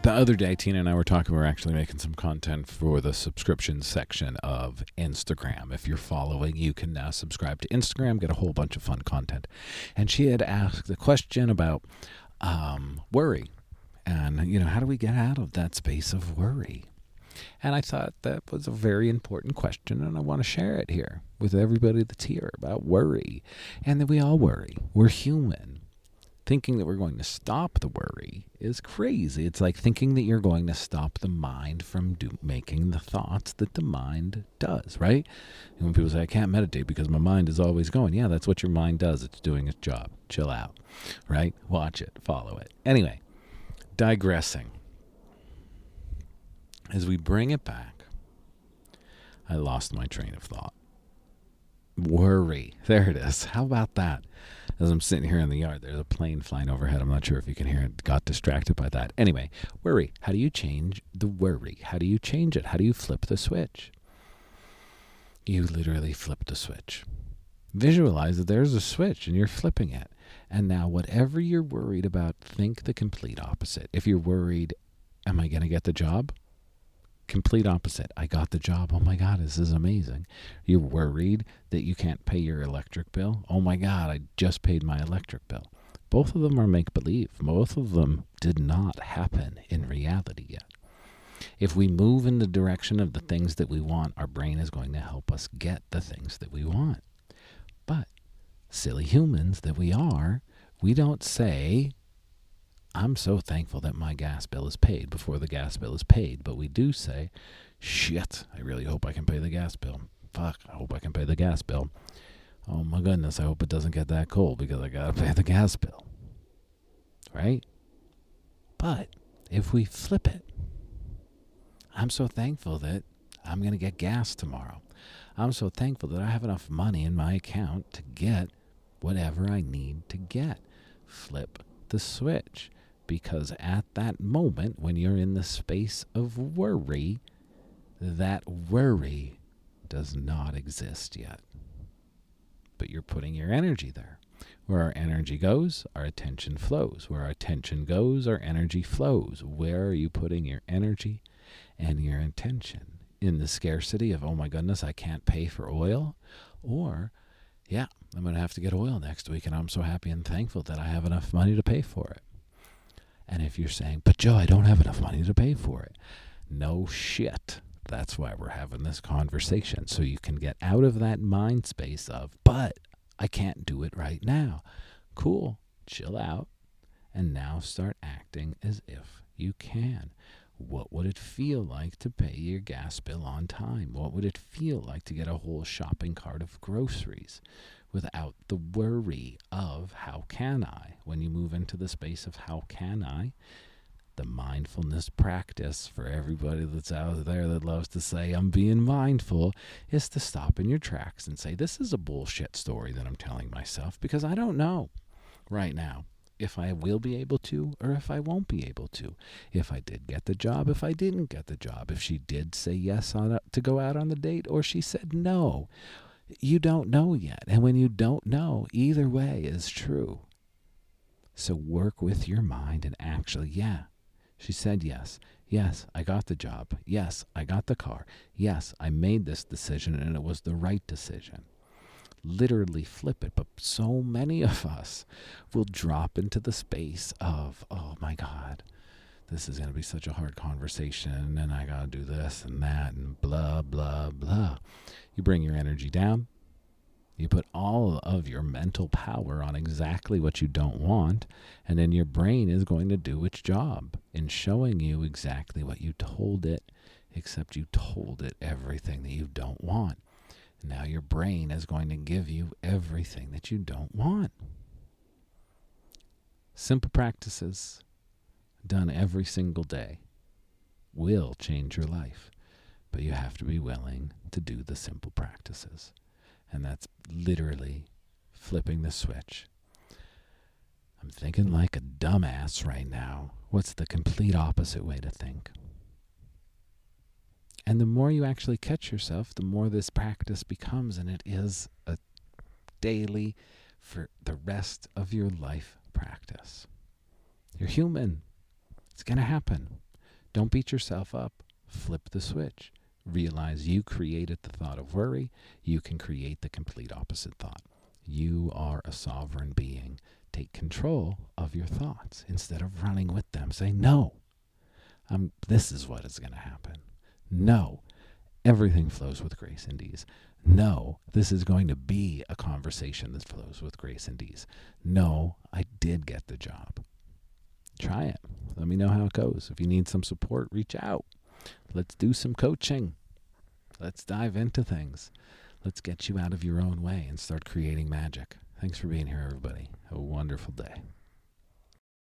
The other day, Tina and I were talking. We are actually making some content for the subscription section of Instagram. If you're following, you can now subscribe to Instagram, get a whole bunch of fun content. And she had asked the question about um, worry, and you know, how do we get out of that space of worry? And I thought that was a very important question, and I want to share it here with everybody that's here about worry, and that we all worry. We're human thinking that we're going to stop the worry is crazy. It's like thinking that you're going to stop the mind from do, making the thoughts that the mind does, right? And when people say, I can't meditate because my mind is always going, yeah, that's what your mind does. It's doing its job. Chill out, right? Watch it, follow it. Anyway, digressing. As we bring it back, I lost my train of thought. Worry. There it is. How about that? As I'm sitting here in the yard, there's a plane flying overhead. I'm not sure if you can hear it. Got distracted by that. Anyway, worry. How do you change the worry? How do you change it? How do you flip the switch? You literally flip the switch. Visualize that there's a switch and you're flipping it. And now, whatever you're worried about, think the complete opposite. If you're worried, am I going to get the job? Complete opposite. I got the job. Oh my God, this is amazing. You're worried that you can't pay your electric bill. Oh my God, I just paid my electric bill. Both of them are make believe. Both of them did not happen in reality yet. If we move in the direction of the things that we want, our brain is going to help us get the things that we want. But, silly humans that we are, we don't say, I'm so thankful that my gas bill is paid before the gas bill is paid. But we do say, shit, I really hope I can pay the gas bill. Fuck, I hope I can pay the gas bill. Oh my goodness, I hope it doesn't get that cold because I gotta pay the gas bill. Right? But if we flip it, I'm so thankful that I'm to get gas tomorrow. I'm so thankful that I have enough money in my account to get whatever I need to get. Flip the switch because at that moment, when you're in the space of worry, that worry does not exist yet. But you're putting your energy there. Where our energy goes, our attention flows. Where our attention goes, our energy flows. Where are you putting your energy and your attention? In the scarcity of, oh my goodness, I can't pay for oil? Or, yeah, I'm going to have to get oil next week, and I'm so happy and thankful that I have enough money to pay for it. And if you're saying, but Joe, I don't have enough money to pay for it, no shit. That's why we're having this conversation. So you can get out of that mind space of, but I can't do it right now. Cool. Chill out. And now start acting as if you can. What would it feel like to pay your gas bill on time? What would it feel like to get a whole shopping cart of groceries? Without the worry of how can I. When you move into the space of how can I, the mindfulness practice for everybody that's out there that loves to say, I'm being mindful, is to stop in your tracks and say, This is a bullshit story that I'm telling myself because I don't know right now if I will be able to or if I won't be able to. If I did get the job, if I didn't get the job, if she did say yes on a, to go out on the date or she said no you don't know yet. And when you don't know, either way is true. So work with your mind and actually, yeah, she said yes. Yes, I got the job. Yes, I got the car. Yes, I made this decision and it was the right decision. Literally flip it. But so many of us will drop into the space of, oh my God, this is going to be such a hard conversation and I got to do this and that and blah, blah, blah. You bring your energy down. You put all of your mental power on exactly what you don't want, and then your brain is going to do its job in showing you exactly what you told it, except you told it everything that you don't want. Now your brain is going to give you everything that you don't want. Simple practices. Done every single day will change your life. But you have to be willing to do the simple practices. And that's literally flipping the switch. I'm thinking like a dumbass right now. What's the complete opposite way to think? And the more you actually catch yourself, the more this practice becomes, and it is a daily, for the rest of your life practice. You're human. It's going to happen. Don't beat yourself up. Flip the switch. Realize you created the thought of worry. You can create the complete opposite thought. You are a sovereign being. Take control of your thoughts instead of running with them. Say, no, I'm, this is what is going to happen. No, everything flows with grace and ease. No, this is going to be a conversation that flows with grace and ease. No, I did get the job. Try it. Let me know how it goes. If you need some support, reach out. Let's do some coaching. Let's dive into things. Let's get you out of your own way and start creating magic. Thanks for being here, everybody. Have a wonderful day.